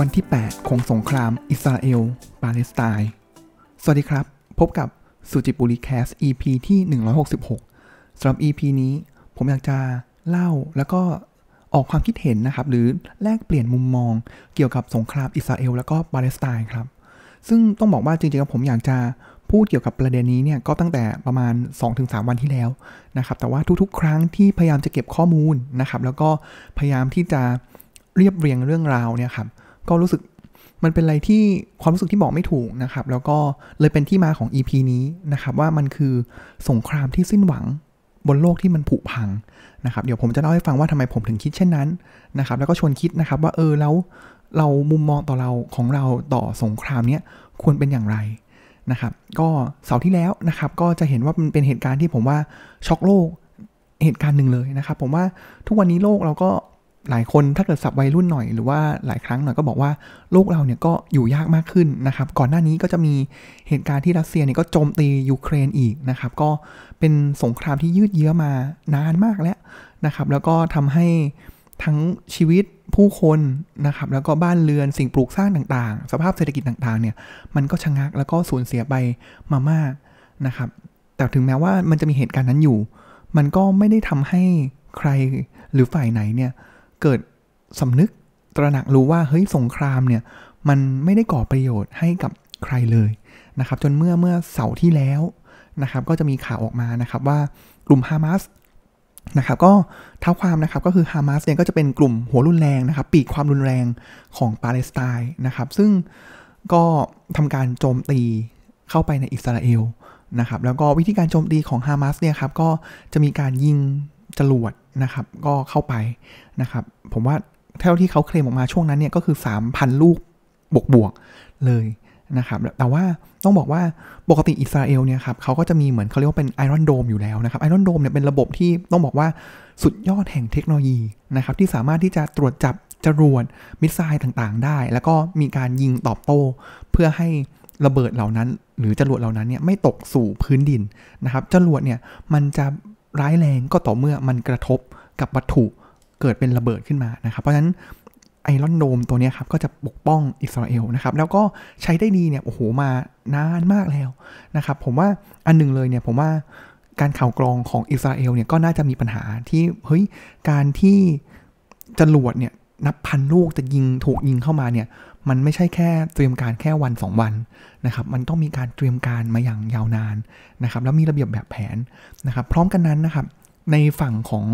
วันที่ 8 ของสงครามอิสราเอล ปาเลสไตน์ สวัสดีครับ พบกับสุจิบุรีแคส EP ที่ 166สำหรับ EP นี้ผมอยากจะเล่าแล้วก็ออกความคิดเห็นนะครับ หรือแลกเปลี่ยนมุมมองเกี่ยวกับสงครามอิสราเอลแล้วก็ปาเลสไตน์ครับ ซึ่งต้องบอกว่าจริงๆแล้วผมอยากจะพูดเกี่ยวกับประเด็นนี้เนี่ยก็ตั้งแต่ประมาณ 2-3 วันที่แล้วนะครับ แต่ว่าทุก ๆ ครั้งที่พยายามจะเก็บข้อมูลนะครับ แล้วก็พยายามที่จะเรียบเรียงเรื่องราวเนี่ยครับ ก็รู้สึกมันเป็นอะไรที่ความรู้สึกที่บอกไม่ถูกนะครับ แล้วก็เลยเป็นที่มาของ EP นี้นะครับ ว่ามันคือสงครามที่สิ้นหวังบนโลกที่มันผุพังนะครับ เดี๋ยวผมจะเล่าให้ฟังว่าทำไมผมถึงคิดเช่นนั้นนะครับ แล้วก็ชวนคิดนะครับว่าเออแล้วเรามุมมองต่อเราของเราต่อสงครามเนี้ยควรเป็นอย่างไรนะครับ ก็เสาร์ที่แล้วนะครับก็จะเห็นว่ามันเป็นเหตุการณ์ที่ผมว่าช็อกโลกเหตุการณ์หนึ่งเลยนะครับ ผมว่าทุกวันนี้โลกเราก็ หลายคนถ้าเกิดสับวัยรุ่นหน่อยหรือว่าหลายครั้งหน่อยก็บอกว่าโลกเราเนี่ยก็อยู่ยากมากขึ้นนะครับ ก่อนหน้านี้ก็จะมีเหตุการณ์ที่รัสเซียเนี่ยก็โจมตียูเครนอีกนะครับ ก็เป็นสงครามที่ยืดเยื้อมานานมากแล้วนะครับ แล้วก็ทำให้ทั้งชีวิตผู้คนนะครับ แล้วก็บ้านเรือนสิ่งปลูกสร้างต่างๆ สภาพเศรษฐกิจต่างๆเนี่ยมันก็ชะงักแล้วก็สูญเสียไปมามากนะครับ แต่ถึงแม้ว่ามันจะมีเหตุการณ์นั้นอยู่ มันก็ไม่ได้ทำให้ใครหรือฝ่ายไหนเนี่ย เกิดสำนึกตระหนักรู้ว่าเฮ้ยสงครามเนี่ยมันไม่ได้ก่อประโยชน์ให้กับใครเลยนะครับ จนเมื่อเมื่อเสาร์ที่แล้วนะครับ ก็จะมีข่าวออกมานะครับว่ากลุ่มฮามาสนะครับก็เท้าความนะครับก็คือฮามาสเนี่ยก็จะเป็นกลุ่มหัวรุนแรงนะครับ ปีกความรุนแรงของปาเลสไตน์นะครับ ซึ่งก็ทำการโจมตีเข้าไปในอิสราเอลนะครับ แล้วก็วิธีการโจมตีของฮามาสเนี่ยครับก็จะมีการยิง จรวดนะครับ ก็เข้าไปนะครับ ผมว่าเท่าที่เขาเคลมออกมาช่วงนั้นเนี่ยก็คือ 3,000 ลูกบวกบวกเลยนะครับ แต่ว่าต้องบอกว่าปกติอิสราเอลเนี่ยครับเขาก็จะมีเหมือนเขาเรียกว่าเป็นไอรอนโดมอยู่แล้วนะครับไอรอนโดมเนี่ยเป็นระบบที่ต้องบอกว่าสุดยอดแห่งเทคโนโลยีนะครับ ที่สามารถที่จะตรวจจับจรวดมิสไซล์ต่างๆ ได้ แล้วก็มีการยิงตอบโต้ เพื่อให้ระเบิดเหล่านั้น หรือจรวดเหล่านั้นเนี่ยไม่ตกสู่พื้นดินนะครับจรวดเนี่ยมันจะ ร้ายแรงก็ต่อเมื่อมันกระทบกับวัตถุเกิดเป็นระเบิดขึ้นมานะครับ เพราะฉะนั้นไอรอนโดมตัวนี้ครับก็จะปกป้องอิสราเอลนะครับ แล้วก็ใช้ได้ดีเนี่ยโอ้โหมานานมากแล้วนะครับ ผมว่าอันหนึ่งเลยเนี่ยผมว่าการข่าวกรองของอิสราเอลเนี่ยก็น่าจะมีปัญหาที่เฮ้ยการที่จรวดเนี่ย นับพันลูกจะยิงถูกยิงเข้ามาเนี่ย มันไม่ใช่แค่เตรียมการแค่วัน 2 วันนะครับ มันต้องมีการเตรียมการมาอย่างยาวนานนะครับ แล้วมีระเบียบแบบแผนนะครับ พร้อมกันนั้นนะครับ ในฝั่งของ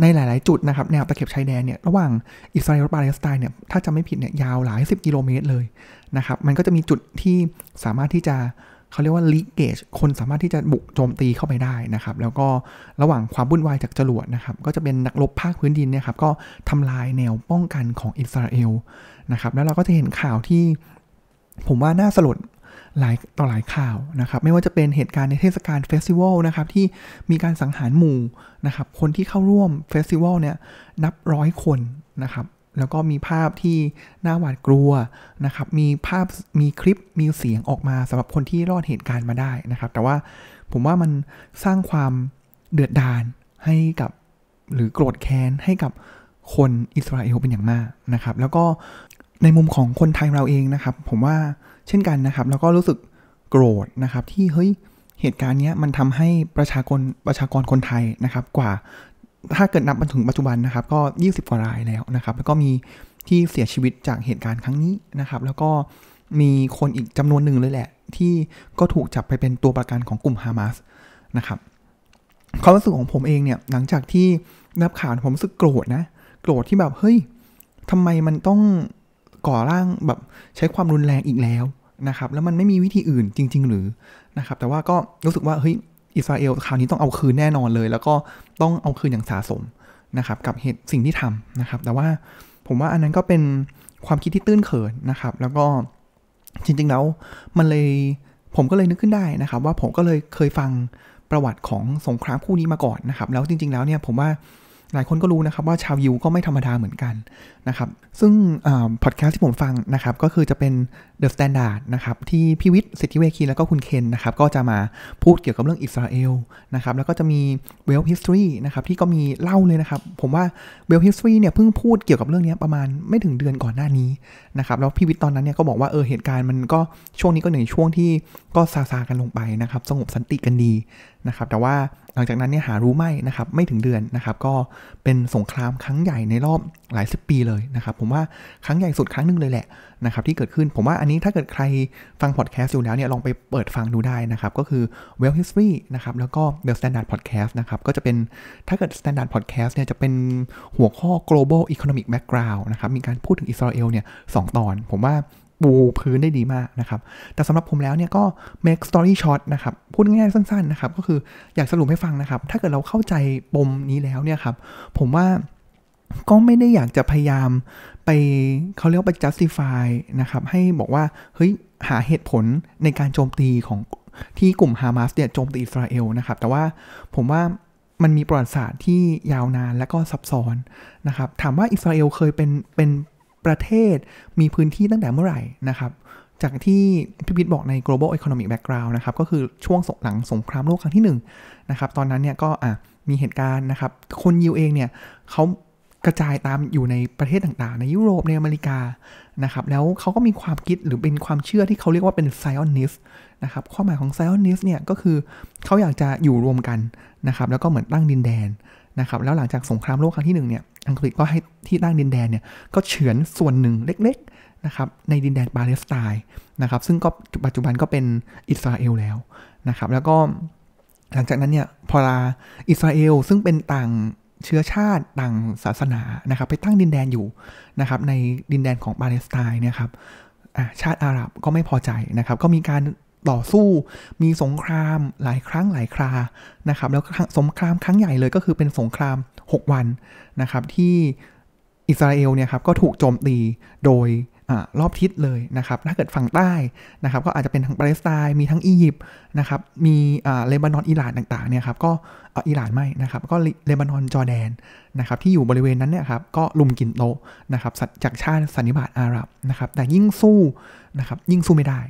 ในหลาย ๆ จุดนะครับ แนวตะเข็บชายแดนเนี่ยระหว่างอิสราเอลปาเลสไตน์เนี่ยถ้าจะไม่ผิดเนี่ยยาวหลายสิบกิโลเมตรเลยนะครับ มันก็จะมีจุดที่สามารถที่จะ เขาเรียกว่าลีกเกจคนสามารถที่จะบุกโจมตีเข้าไปได้นะครับ แล้วก็ระหว่างความวุ่นวายจากจรวดนะครับ ก็จะเป็นนักรบภาคพื้นดินเนี่ยครับ ก็ทำลายแนวป้องกันของอิสราเอลนะครับ แล้วเราก็จะเห็นข่าวที่ผมว่าน่าสลดหลายต่อหลายข่าวนะครับ ไม่ว่าจะเป็นเหตุการณ์ในเทศกาล festival นะครับ ที่มีการสังหารหมู่นะครับ คนที่เข้าร่วม festival เนี่ยนับร้อยคนนะครับ แล้วก็มีภาพที่น่าหวาดกลัวนะครับ มีภาพมีคลิปมีเสียงออกมาสำหรับคนที่รอดเหตุการณ์มาได้นะครับ แต่ว่าผมว่ามันสร้างความเดือดดาลให้กับหรือโกรธแค้นให้กับคนอิสราเอลเป็นอย่างมากนะครับ แล้วก็ในมุมของคนไทยเราเองนะครับ ผมว่าเช่นกันนะครับ แล้วก็รู้สึกโกรธนะครับที่เฮ้ยเหตุการณ์นี้มันทำให้ประชากรประชากรคนไทยนะครับ กว่า ถ้าเกิดนับมาถึงปัจจุบันนะครับ ก็ 20 กว่ารายแล้วนะครับ แล้วก็มีที่เสียชีวิตจากเหตุการณ์ครั้งนี้นะครับ แล้วก็มีคนอีกจำนวนหนึ่งเลยแหละ ที่ก็ถูกจับไปเป็นตัวประกันของกลุ่มฮามาสนะครับความรู้สึกของผมเองเนี่ยหลังจากที่รับข่าวผมรู้สึกโกรธนะ โกรธที่แบบเฮ้ยทำไมมันต้องก่อร่างแบบใช้ความรุนแรงอีกแล้วนะครับ แล้วมันไม่มีวิธีอื่นจริง ๆ หรือนะครับ แต่ว่าก็รู้สึกว่าเฮ้ย อิสราเอลคราวนี้ต้องเอาคืนแน่นอนเลย แล้วก็ต้องเอาคืนอย่างสาสมนะครับ กับเหตุสิ่งที่ทำนะครับ แต่ว่าผมว่าอันนั้นก็เป็นความคิดที่ตื้นเขินนะครับ แล้วก็จริงๆแล้วมันเลยผมก็เลยนึกขึ้นได้นะครับ ว่าผมก็เลยเคยฟังประวัติของสงครามคู่นี้มาก่อนนะครับ แล้วจริง ๆแล้วเนี่ยผมว่าหลายคนก็รู้นะครับว่าชาวยิวก็ไม่ธรรมดาเหมือนกันนะครับ ซึ่งพอดแคสต์ที่ผมฟังนะครับ ก็คือจะเป็น The Standard นะครับ ที่พี่วิทย์สิทธิเวคีแล้วก็คุณเคนนะครับ ก็จะมาพูดเกี่ยวกับเรื่องอิสราเอลนะครับ แล้วก็จะมี Well History นะครับ ที่ก็มีเล่าเลยนะครับ ผมว่า Well History เนี่ยเพิ่งพูดเกี่ยวกับเรื่องนี้ประมาณไม่ถึงเดือนก่อนหน้านี้นะครับ แล้วพี่วิทย์ตอนนั้นเนี่ยก็บอกว่าเออเหตุการณ์มันก็ช่วงนี้ก็ในช่วงที่ก็ซาซากันลงไปนะครับสงบสันติกันดีนะครับ แต่ว่าหลังจากนั้นเนี่ยหารู้ไม่นะครับไม่ถึงเดือนนะครับ ก็เป็นสงครามครั้งใหญ่ในรอบ หลายสิบปีเลยนะครับผมว่าครั้งใหญ่สุดครั้งหนึ่งเลยแหละนะครับที่เกิดขึ้นผมว่าอันนี้ถ้าเกิดใครฟังพอดแคสต์อยู่แล้วเนี่ยลองไปเปิดฟังดูได้นะครับก็คือ Well History นะครับแล้วก็ The Standard Podcast นะครับก็จะเป็นถ้าเกิด Standard Podcast เนี่ยจะเป็นหัวข้อ global economic background นะครับมีการพูดถึงอิสราเอลเนี่ยสตอน ผมว่าปูพื้นได้ดีมากนะครับ แต่สำหรับผมแล้วเนี่ยก็ make story short นะครับ พูดง่ายๆสั้นๆนะครับ ก็คืออยากสรุปให้ฟังนะครับ ถ้าเกิดเราเข้าใจปมนี้แล้วเนี่ยครับ ผมว่า ก็ไม่ได้อยากจะพยายามไปเขาเรียกว่า justify นะครับ ให้บอกว่า เฮ้ย หาเหตุผลในการโจมตีของที่กลุ่มฮามาสเนี่ยโจมตีอิสราเอลนะครับ แต่ว่าผมว่ามันมีประวัติศาสตร์ที่ยาวนานและก็ซับซ้อนนะครับ ถามว่าอิสราเอลเคยเป็นเป็นประเทศมีพื้นที่ตั้งแต่เมื่อไหร่นะครับจากที่พี่พิทบอกใน global economic background นะครับ ก็คือช่วงหลังสงครามโลกครั้งที่1นนะครับ ตอนนั้นเนี่ยก็อะมีเหตุการณ์นะครับ คนยิวเองเนี่ยเขา กระจายตามอยู่ในประเทศต่างๆ ในยุโรปในอเมริกานะครับแล้วเขาก็มีความคิดหรือเป็นความเชื่อที่เขาเรียกว่าเป็น Zionist นะครับความหมายของ Zionist เนี่ยก็คือเขาอยากจะอยู่รวมกันนะครับแล้วก็เหมือนตั้งดินแดนนะครับแล้วหลังจากสงครามโลกครั้งที่1เนี่ยอังกฤษก็ให้ที่ตั้งดินแดนเนี่ยก็เฉือนส่วนหนึ่งเล็กๆนะครับในดินแดนปาเลสไตน์นะครับซึ่งก็ปัจจุบันก็เป็นอิสราเอลแล้วนะครับแล้วก็หลังจากนั้นเนี่ยพอลาอิสราเอลซึ่งเป็นต่าง เชื้อชาติต่างศาสนานะครับ ไปตั้งดินแดนอยู่นะครับ ในดินแดนของปาเลสไตน์เนี่ยครับชาติอาหรับก็ไม่พอใจนะครับ ก็มีการต่อสู้มีสงครามหลายครั้งหลายครานะครับ แล้วสงครามครั้งใหญ่เลยก็คือเป็นสงคราม 6 วันนะครับ ที่อิสราเอลเนี่ยครับก็ถูกโจมตีโดย รอบทิศเลยนะครับ ถ้าเกิดฝั่งใต้นะครับ ก็อาจจะเป็นทั้งปาเลสไตน์มีทั้งอียิปต์นะครับ มีเลบานอนอิหร่านต่างๆเนี่ยครับ ก็อิหร่านไม่นะครับ ก็เลบานอนจอแดนนะครับ ที่อยู่บริเวณนั้นเนี่ยครับ ก็ลุมกินโตนะครับจากชาติสันนิบาตอาหรับนะครับ แต่ยิ่งสู้นะครับ ยิ่งสู้ไม่ได้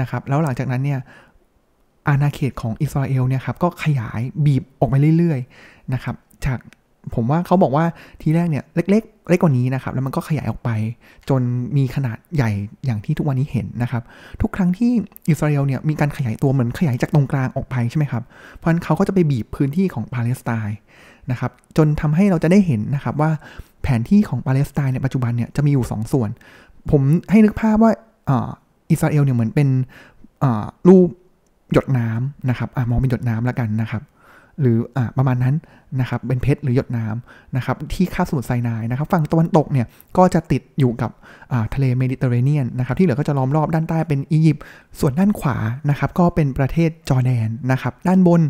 นะครับ แล้วหลังจากนั้นเนี่ยอาณาเขตของอิสราเอลเนี่ยครับ ก็ขยายบีบออกมาเรื่อยๆนะครับ จาก ผมว่าเขาบอกว่าทีแรกเนี่ยเล็กๆเล็กกว่านี้นะครับ แล้วมันก็ขยายออกไป จนมีขนาดใหญ่อย่างที่ทุกวันนี้เห็นนะครับ ทุกครั้งที่อิสราเอลเนี่ยมีการขยายตัวเหมือนขยายจากตรงกลางออกไปใช่ไหมครับ เพราะฉะนั้นเขาก็จะไปบีบพื้นที่ของปาเลสไตน์นะครับ จนทำให้เราจะได้เห็นนะครับว่าแผนที่ของปาเลสไตน์ในปัจจุบันเนี่ยจะมีอยู่ 2 ส่วน ผมให้นึกภาพว่าอิสราเอลเนี่ยเหมือนเป็นรูปหยดน้ำนะครับอมองเป็นหยดน้ำแล้วกันนะครับ หรืออประมาณนั้นนะครับเป็นเพชรหรือหยดน้ำนะครับที่คาบสมุทรไซนายนะครับฝั่งตะวันตกเนี่ยก็จะติดอยู่กับทะเลเมดิเตอร์เรเนียนนะครับที่เหลือก็จะล้อมรอบด้านใต้เป็นอียิปต์ส่วนด้านขวานะครับก็เป็นประเทศจอร์แดนนะครับด้านบน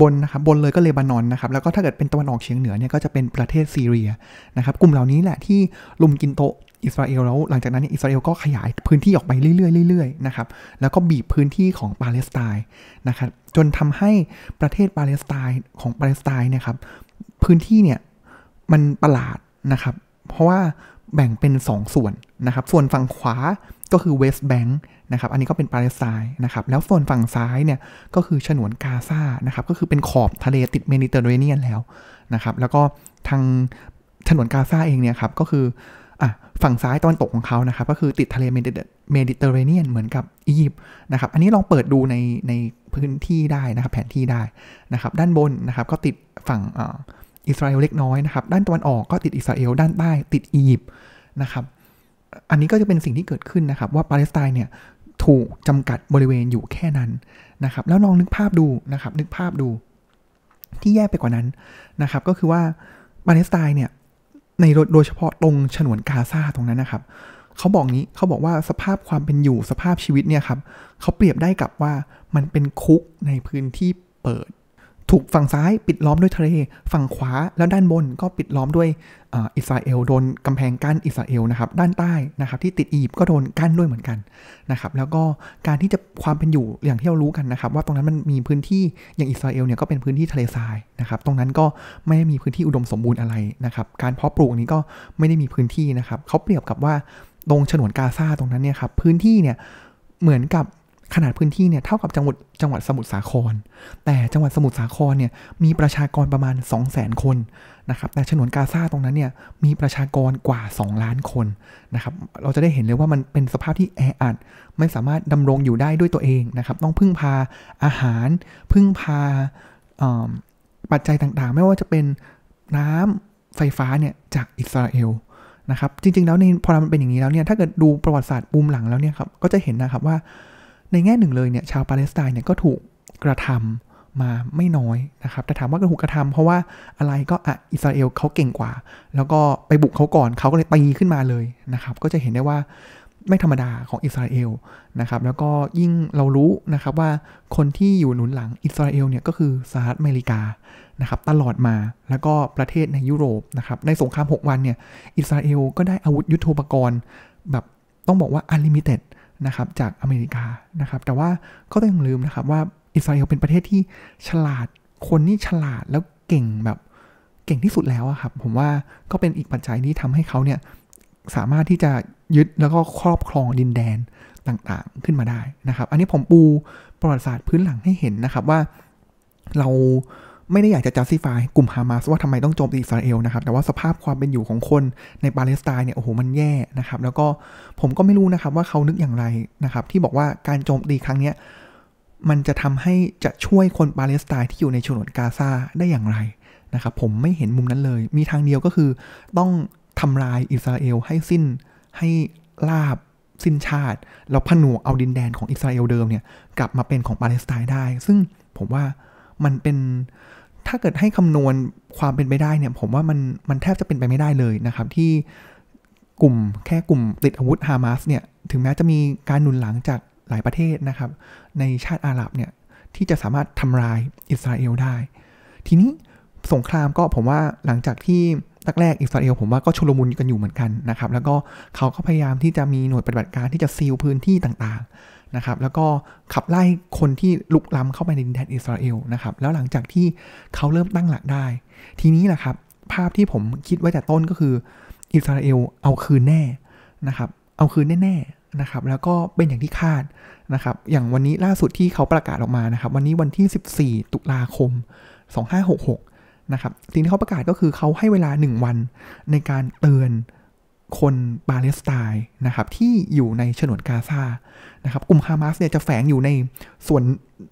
บนนะครับบนเลยก็เลบานอนนะครับแล้วก็ถ้าเกิดเป็นตะวันออกเฉียงเหนือเนี่ยก็จะเป็นประเทศซีเรียนะครับกลุ่มเหล่านี้แหละที่รุมกินโต๊ะ อิสราเอลแล้วหลังจากนั้นอิสราเอลก็ขยายพื้นที่ออกไปเรื่อยๆเรื่อยๆนะครับแล้วก็บีบพื้นที่ของปาเลสไตน์นะครับจนทำให้ประเทศปาเลสไตน์ของปาเลสไตน์นะครับพื้นที่เนี่ยมันประหลาดนะครับเพราะว่าแบ่งเป็น2ส่วนนะครับส่วนฝั่งขวาก็คือเวสต์แบงค์นะครับอันนี้ก็เป็นปาเลสไตน์นะครับแล้วส่วนฝั่งซ้ายเนี่ยก็คือฉนวนกาซานะครับก็คือเป็นขอบทะเลติดเมดิเตอร์เรเนียนแล้วนะครับแล้วก็ทางฉนวนกาซาเองเนี่ยครับก็คือ อะฝั่งซ้ายตะวันตกของเขานะครับ ก็คือติดทะเลเมดิเตอร์เรเนียนเหมือนกับอียิปต์นะครับ อันนี้ลองเปิดดูในในพื้นที่ได้นะครับ แผนที่ได้นะครับ ด้านบนนะครับก็ติดฝั่งอิสราเอลเล็กน้อยนะครับ ด้านตะวันออกก็ติดอิสราเอล ด้านใต้ติดอียิปต์นะครับ อันนี้ก็จะเป็นสิ่งที่เกิดขึ้นนะครับ ว่าปาเลสไตน์เนี่ยถูกจำกัดบริเวณอยู่แค่นั้นนะครับ แล้วลองนึกภาพดูนะครับ นึกภาพดูที่แย่ไปกว่านั้นนะครับ ก็คือว่าปาเลสไตน์เนี่ย ในโดยเฉพาะตรงฉนวนกาซาตรงนั้นนะครับเขาบอกนี้เขาบอกว่าสภาพความเป็นอยู่สภาพชีวิตเนี่ยครับเขาเปรียบได้กับว่ามันเป็นคุกในพื้นที่เปิด ถูกฝั่งซ้ายปิดล้อมด้วยทะเล ฝั่งขวาแล้วด้านบนก็ปิดล้อมด้วยอิสราเอลโดนกำแพงกั้นอิสราเอลนะครับด้านใต้นะครับที่ติดอียิปต์ก็โดนกั้นด้วยเหมือนกันนะครับแล้วก็การที่จะความเป็นอยู่อย่างที่เรารู้กันนะครับ ว่าตรงนั้นมันมีพื้นที่อย่างอิสราเอลเนี่ยก็เป็นพื้นที่ทะเลทรายนะครับตรงนั้นก็ไม่ได้มีพื้นที่อุดมสมบูรณ์อะไรนะครับการเพาะปลูกนี้ก็ไม่ได้มีพื้นที่นะครับเขาเปรียบกับว่าตรงฉนวนกาซาตรงนั้นเนี่ยครับพื้นที่เนี่ยเหมือนกับ ขนาดพื้นที่เนี่ยเท่ากับจังหวัดจังหวัดสมุทรสาคร แต่จังหวัดสมุทรสาครเนี่ยมีประชากรประมาณ 2 0 0 0 0 0 คนนะครับแต่ฉนวนกาซาตรงนั้นเนี่ยมีประชากรกว่า 2 ล้านคนนะครับเราจะได้เห็นเลยว่ามันเป็นสภาพที่แออัดไม่สามารถดำรงอยู่ได้ด้วยตัวเองนะครับต้องพึ่งพาอาหาร พึ่งพาปัจจัยต่างๆ ไม่ว่าจะเป็นน้ำไฟฟ้าเนี่ยจากอิสราเอลนะครับจริงๆแล้วในพอมันเป็นอย่างนี้แล้วเนี่ยถ้าเกิดดูประวัติศาสตร์ปุ่มหลังแล้วเนี่ยครับก็จะเห็นนะครับว่า ในแง่หนึ่งเลยเนี่ยชาวปาเลสไตน์เนี่ยก็ถูกกระทำมาไม่น้อยนะครับ แต่ถามว่ากระถูกกระทำเพราะว่าอะไรก็อะอิสราเอลเขาเก่งกว่า แล้วก็ไปบุกเขาก่อนเขาก็เลยตีขึ้นมาเลยนะครับ ก็จะเห็นได้ว่าไม่ธรรมดาของอิสราเอลนะครับ แล้วก็ยิ่งเรารู้นะครับว่าคนที่อยู่หนุนหลังอิสราเอลเนี่ยก็คือสหรัฐอเมริกานะครับตลอดมาแล้วก็ประเทศในยุโรปนะครับในสงคราม 6 วันเนี่ยอิสราเอลก็ได้อาวุธยุโทโธปกรณ์แบบต้องบอกว่า unlimited นะครับจากอเมริกานะครับ แต่ว่าก็ต้องลืมนะครับว่าอิสราเอลเป็นประเทศที่ฉลาดคนนี่ฉลาดแล้วเก่งแบบเก่งที่สุดแล้วครับ ผมว่าก็เป็นอีกปัจจัยที่ทำให้เขาเนี่ยสามารถที่จะยึดแล้วก็ครอบครองดินแดนต่างๆขึ้นมาได้นะครับ อันนี้ผมปูประวัติศาสตร์พื้นหลังให้เห็นนะครับว่าเรา ไม่ได้อยากจะ justify กลุ่มฮามาสว่าทำไมต้องโจมตีอิสราเอลนะครับ แต่ว่าสภาพความเป็นอยู่ของคนในปาเลสไตน์เนี่ยโอ้โหมันแย่นะครับ แล้วก็ผมก็ไม่รู้นะครับว่าเขานึกอย่างไรนะครับ ที่บอกว่าการโจมตีครั้งนี้มันจะทำให้จะช่วยคนปาเลสไตน์ที่อยู่ในชนวนกาซาได้อย่างไรนะครับ ผมไม่เห็นมุมนั้นเลย มีทางเดียวก็คือต้องทำลายอิสราเอลให้สิ้นให้ลาบสิ้นชาติแล้วผนวกเอาดินแดนของอิสราเอลเดิมเนี่ยกลับมาเป็นของปาเลสไตน์ได้ ซึ่งผมว่ามันเป็น ถ้าเกิดให้คำนวณความเป็นไปได้เนี่ย ผมว่ามันมันแทบจะเป็นไปไม่ได้เลยนะครับ ที่กลุ่มแค่กลุ่มติดอาวุธฮามาสเนี่ย ถึงแม้จะมีการหนุนหลังจากหลายประเทศนะครับ ในชาติอาหรับเนี่ยที่จะสามารถทำลายอิสราเอลได้ ทีนี้สงครามก็ผมว่าหลังจากที่แรกอิสราเอลผมว่าก็ชุลมุนกันอยู่เหมือนกันนะครับ แล้วก็เขาก็พยายามที่จะมีหน่วยปฏิบัติการที่จะซีลพื้นที่ต่าง นะครับแล้วก็ขับไล่คนที่ลุกล้ำเข้าไปในดินแดนอิสราเอลนะครับแล้วหลังจากที่เขาเริ่มตั้งหลักได้ ทีนี้แหละครับภาพที่ผมคิดไว้แต่ต้นก็คืออิสราเอลเอาคืนแน่นะครับเอาคืนแน่ๆนะครับแล้วก็เป็นอย่างที่คาดนะครับอย่างวันนี้ล่าสุดที่เขาประกาศออกมานะครับวันนี้วันที่ 14 ตุลาคม 2566นะครับสิ่งที่เขาประกาศก็คือเขาให้เวลา 1 วันในการเตือน คนปาเลสไตน์นะครับที่อยู่ในฉนวนกาซานะครับกลุ่มฮามาสเนี่ยจะแฝงอยู่ในส่วน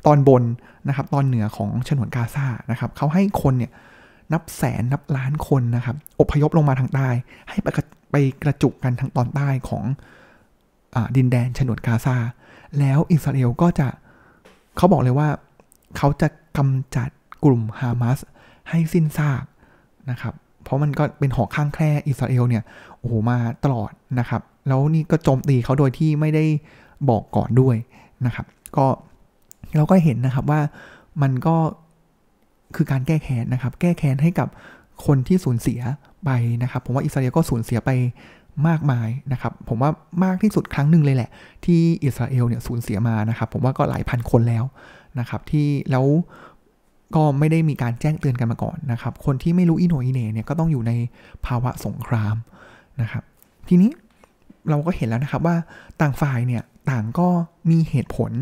ตอนบนนะครับตอนเหนือของฉนวนกาซานะครับเขาให้คนเนี่ยนับแสนนับล้านคนนะครับอพยพลงมาทางใต้ ให้ไปไปกระจุกกันทางตอนใต้ของอดินแดนฉนวนกาซาแล้วอิสราเอลก็จะเขาบอกเลยว่าเขาจะกำจัดกลุ่มฮามาสให้สิ้นซากนะครับ เพราะมันก็เป็นหอกข้างแคร่อิสราเอลเนี่ยโอ้โหมาตลอดนะครับ แล้วนี่ก็โจมตีเขาโดยที่ไม่ได้บอกก่อนด้วยนะครับ ก็เราก็เห็นนะครับว่ามันก็คือการแก้แค้นนะครับ แก้แค้นให้กับคนที่สูญเสียไปนะครับ ผมว่าอิสราเอลก็สูญเสียไปมากมายนะครับ ผมว่ามากที่สุดครั้งหนึ่งเลยแหละ ที่อิสราเอลเนี่ยสูญเสียมานะครับ ผมว่าก็หลายพันคนแล้วนะครับ ที่แล้ว ก็ไม่ได้มีการแจ้งเตือนกันมาก่อนนะครับ คนที่ไม่รู้อิโนอิเนเนี่ยก็ต้องอยู่ในภาวะสงครามนะครับ ทีนี้เราก็เห็นแล้วนะครับว่าต่างฝ่ายเนี่ยต่างก็มีเหตุผล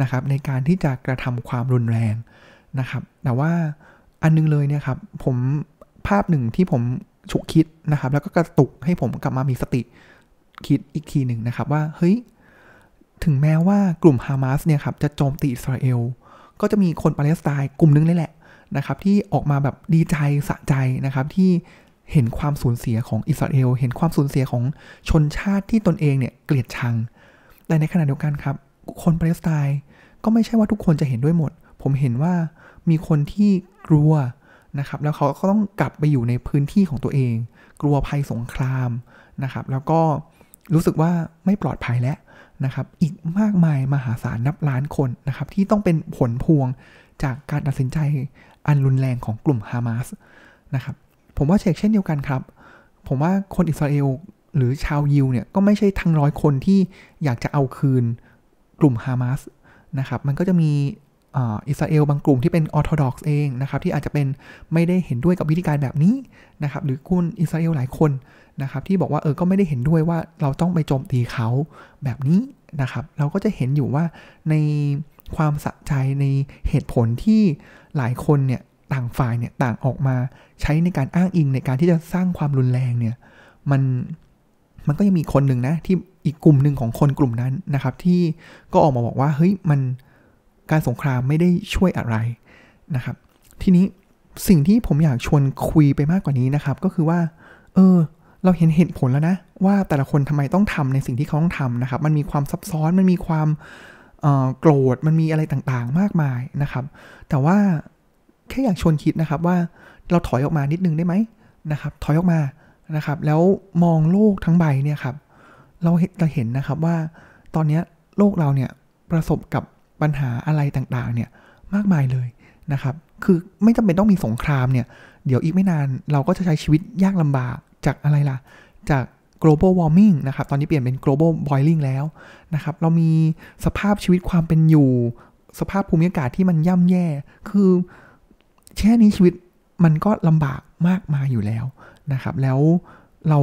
นะครับในการที่จะกระทำความรุนแรงนะครับ แต่ว่าอันนึงเลยเนี่ยครับผมภาพหนึ่งที่ผมฉุกคิดนะครับ แล้วก็กระตุกให้ผมกลับมามีสติคิดอีกทีหนึ่งนะครับว่าเฮ้ยถึงแม้ว่ากลุ่มฮามาสเนี่ยครับจะโจมตีอิสราเอล ก็จะมีคนปาเลสไตน์กลุ่มนึงนี่แหละนะครับที่ออกมาแบบดีใจสะใจนะครับที่เห็นความสูญเสียของอิสราเอล เห็นความสูญเสียของชนชาติที่ตนเองเนี่ยเกลียดชัง แต่ในขณะเดียวกันครับ คนปาเลสไตน์ก็ไม่ใช่ว่าทุกคนจะเห็นด้วยหมด ผมเห็นว่ามีคนที่กลัวนะครับ แล้วเขาก็ต้องกลับไปอยู่ในพื้นที่ของตัวเอง กลัวภัยสงครามนะครับ แล้วก็รู้สึกว่าไม่ปลอดภัยแล้ว นะครับอีกมากมายมหาศาลนับล้านคนนะครับที่ต้องเป็นผลพวงจากการตัดสินใจอันรุนแรงของกลุ่มฮามาสนะครับผมว่าเชกเช่นเดียวกันครับ ผมว่าคนอิสราเอลหรือชาวยิวเนี่ยก็ไม่ใช่ทั้งร้อยคนที่อยากจะเอาคืนกลุ่มฮามาสนะครับมันก็จะมี อิสราเอลบางกลุ่มที่เป็นออร์โธดอกซ์เองนะครับที่อาจจะเป็นไม่ได้เห็นด้วยกับวิธีการแบบนี้นะครับหรือคุณอิสราเอลหลายคนนะครับที่บอกว่าเออก็ไม่ได้เห็นด้วยว่าเราต้องไปโจมตีเขาแบบนี้นะครับเราก็จะเห็นอยู่ว่าในความสะใจในเหตุผลที่หลายคนเนี่ยต่างฝ่ายเนี่ยต่างออกมาใช้ในการอ้างอิงในการที่จะสร้างความรุนแรงเนี่ยมันมันก็ยังมีคนหนึ่งนะที่อีกกลุ่มหนึ่งของคนกลุ่มนั้นนะครับที่ก็ออกมาบอกว่าเฮ้ยมัน การสงครามไม่ได้ช่วยอะไรนะครับ ทีนี้สิ่งที่ผมอยากชวนคุยไปมากกว่านี้นะครับ ก็คือว่า เออ เราเห็นเหตุผลแล้วนะ ว่าแต่ละคนทำไมต้องทำในสิ่งที่เขาต้องทำนะครับ มันมีความซับซ้อนมันมีความโกรธมันมีอะไรต่างๆ มากมายนะครับ แต่ว่าแค่อยากชวนคิดนะครับว่าเราถอยออกมานิดนึงได้ไหมนะครับ ถอยออกมานะครับ แล้วมองโลกทั้งใบเนี่ยครับ เราเราเห็นนะครับว่าตอนนี้โลกเราเนี่ยประสบกับ ปัญหาอะไรต่างๆเนี่ยมากมายเลยนะครับ คือไม่จำเป็นต้องมีสงครามเนี่ย เดี๋ยวอีกไม่นานเราก็จะใช้ชีวิตยากลำบากจากอะไรล่ะ จาก global warming นะครับ ตอนนี้เปลี่ยนเป็น global boiling แล้วนะครับ เรามีสภาพชีวิตความเป็นอยู่ สภาพภูมิอากาศที่มันย่ำแย่ คือแค่นี้ชีวิตมันก็ลำบากมากมาอยู่แล้วนะครับ แล้วเรา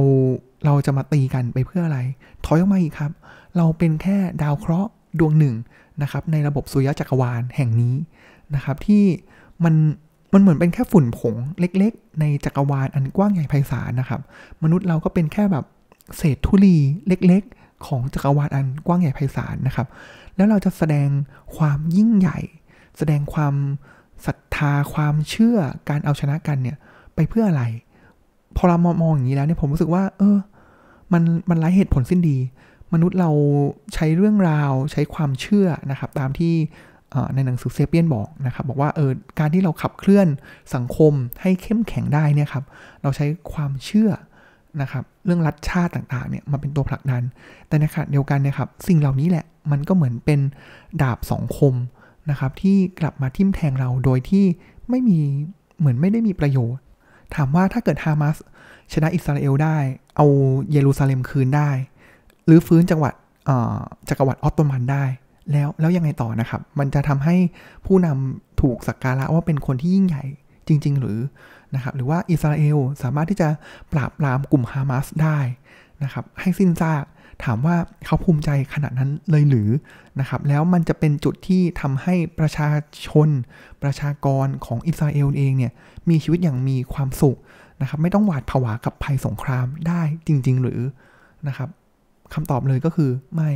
เราจะมาตีกันไปเพื่ออะไร ถอยออกมาอีกครับ เราเป็นแค่ดาวเคราะห์ ดวงหนึ่งนะครับในระบบสุริยะจักรวาลแห่งนี้นะครับ ที่มันมันเหมือนเป็นแค่ฝุ่นผงเล็กๆ ในจักรวาลอันกว้างใหญ่ไพศาลนะครับ มนุษย์เราก็เป็นแค่แบบเศษธุลีเล็กๆ ของจักรวาลอันกว้างใหญ่ไพศาลนะครับ แล้วเราจะแสดงความยิ่งใหญ่ แสดงความศรัทธาความเชื่อการเอาชนะกันเนี่ยไปเพื่ออะไร พอเรามองอย่างนี้แล้วเนี่ยผมรู้สึกว่า เออ มันมันไร้เหตุผลสิ้นดี มนุษย์เราใช้เรื่องราวใช้ความเชื่อนะครับตามที่ในหนังสือเซเปียนบอกนะครับบอกว่าเออการที่เราขับเคลื่อนสังคมให้เข้มแข็งได้เนี่ยครับเราใช้ความเชื่อนะครับเรื่องรัฐชาติต่างๆเนี่ยมาเป็นตัวผลักดัน แต่ในขณะเดียวกันนะครับสิ่งเหล่านี้แหละมันก็เหมือนเป็นดาบสองคมนะครับที่กลับมาทิ่มแทงเราโดยที่ไม่มีเหมือนไม่ได้มีประโยชน์ ถามว่าถ้าเกิดฮามาสชนะอิสราเอลได้ เอาเยรูซาเล็มคืนได้ หรือฟื้นจังหวัดจักรวรรดิออตโตมันได้ แล้วแล้วยังไงต่อนะครับ มันจะทำให้ผู้นำถูกสักการะว่าเป็นคนที่ยิ่งใหญ่จริง ๆ หรือนะครับหรือว่าอิสราเอลสามารถที่จะปราบปรามกลุ่มฮามาสได้นะครับให้สิ้นซากถามว่าเขาภูมิใจขนาดนั้นเลยหรือนะครับแล้วมันจะเป็นจุดที่ทำให้ประชาชน ประชากรของอิสราเอลเองเนี่ยมีชีวิตอย่างมีความสุขนะครับไม่ต้องหวาดผวากับภัยสงครามได้จริง ๆ หรือนะครับ คำตอบเลยก็คือไม่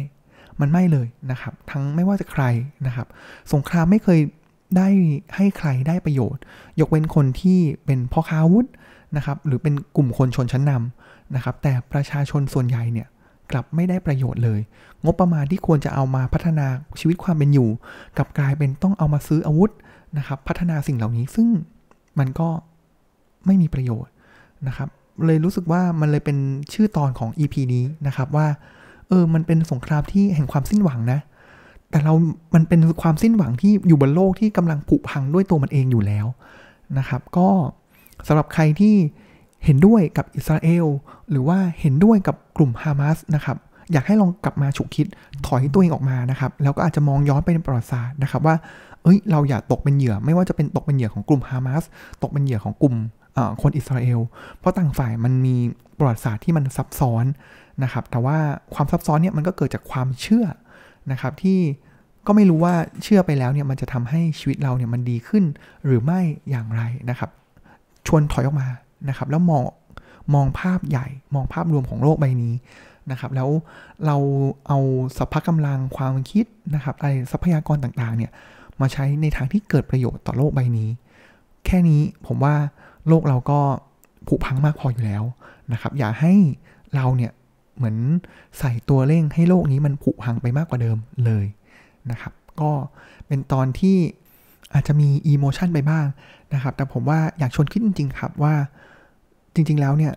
มันไม่เลยนะครับ ทั้งไม่ว่าจะใครนะครับ สงครามไม่เคยได้ให้ใครได้ประโยชน์ ยกเว้นคนที่เป็นพ่อค้าวุธนะครับ หรือเป็นกลุ่มคนชนชั้นนำนะครับ แต่ประชาชนส่วนใหญ่เนี่ยกลับไม่ได้ประโยชน์เลย งบประมาณที่ควรจะเอามาพัฒนาชีวิตความเป็นอยู่กลับกลายเป็นต้องเอามาซื้ออาวุธนะครับ พัฒนาสิ่งเหล่านี้ซึ่งมันก็ไม่มีประโยชน์นะครับ เลยรู้สึกว่ามันเลยเป็นชื่อตอนของ EP นี้นะครับว่า เออ มันเป็นสงครามที่แห่งความสิ้นหวังนะ แต่เรา มันเป็นความสิ้นหวังที่อยู่บนโลกที่กำลังผุพังด้วยตัวมันเองอยู่แล้วนะครับ ก็สำหรับใครที่เห็นด้วยกับอิสราเอลหรือว่าเห็นด้วยกับกลุ่มฮามาสนะครับ อยากให้ลองกลับมาฉุกคิดถอยตัวเองออกมานะครับ แล้วก็อาจจะมองย้อนไปในประวัติศาสตร์นะครับว่า เอ้ย เราอย่าตกเป็นเหยื่อ ไม่ว่าจะเป็นตกเป็นเหยื่อของกลุ่มฮามาส ตกเป็นเหยื่อของกลุ่ม คนอิสราเอล เพราะต่างฝ่ายมันมีประวัติศาสตร์ที่มันซับซ้อนนะครับ แต่ว่าความซับซ้อนเนี่ยมันก็เกิดจากความเชื่อนะครับที่ก็ไม่รู้ว่าเชื่อไปแล้วเนี่ยมันจะทำให้ชีวิตเราเนี่ยมันดีขึ้นหรือไม่อย่างไรนะครับ ชวนถอยออกมานะครับ แล้วมองมองภาพใหญ่มองภาพรวมของโลกใบนี้นะครับ แล้วเราเอาสภาพกำลังความคิดนะครับอะไรทรัพยากรต่างๆเนี่ยมาใช้ในทางที่เกิดประโยชน์ต่อโลกใบนี้ แค่นี้ผมว่า โลกเราก็ผุพังมากพออยู่แล้วนะครับ อย่าให้เราเนี่ยเหมือนใส่ตัวเร่งให้โลกนี้มันผุพังไปมากกว่าเดิมเลยนะครับ ก็เป็นตอนที่อาจจะมีอีโมชันไปบ้างนะครับ แต่ผมว่าอยากชวนคิดจริง ๆ ครับว่าจริง ๆ แล้วเนี่ย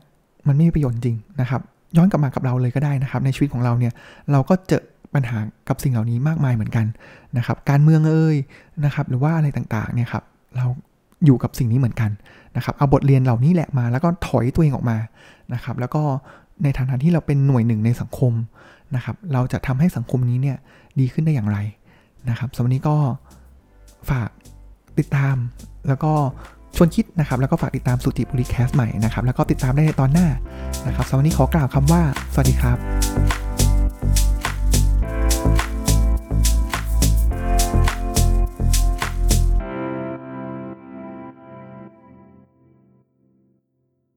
มันไม่มีประโยชน์จริงนะครับ ย้อนกลับมากับเราเลยก็ได้นะครับ ในชีวิตของเราเนี่ยเราก็เจอปัญหากับสิ่งเหล่านี้มากมายเหมือนกันนะครับ การเมืองเอ่ยนะครับ หรือว่าอะไรต่างๆเนี่ยครับ เรา อยู่กับสิ่งนี้เหมือนกันนะครับเอาบทเรียนเหล่านี้แหละมา แล้วก็ถอยตัวเองออกมานะครับแล้วก็ในฐานะที่เราเป็นหน่วยหนึ่งในสังคมนะครับเราจะทำให้สังคมนี้เนี่ยดีขึ้นได้อย่างไรนะครับสำหรับนี้ก็ฝากติดตามแล้วก็ชวนคิดนะครับ แล้วก็ฝากติดตามสุติบุรีแคสใหม่นะครับ แล้วก็ติดตามได้ในตอนหน้านะครับสำหรับนนี้ขอกล่าวคำว่า สวัสดีครับ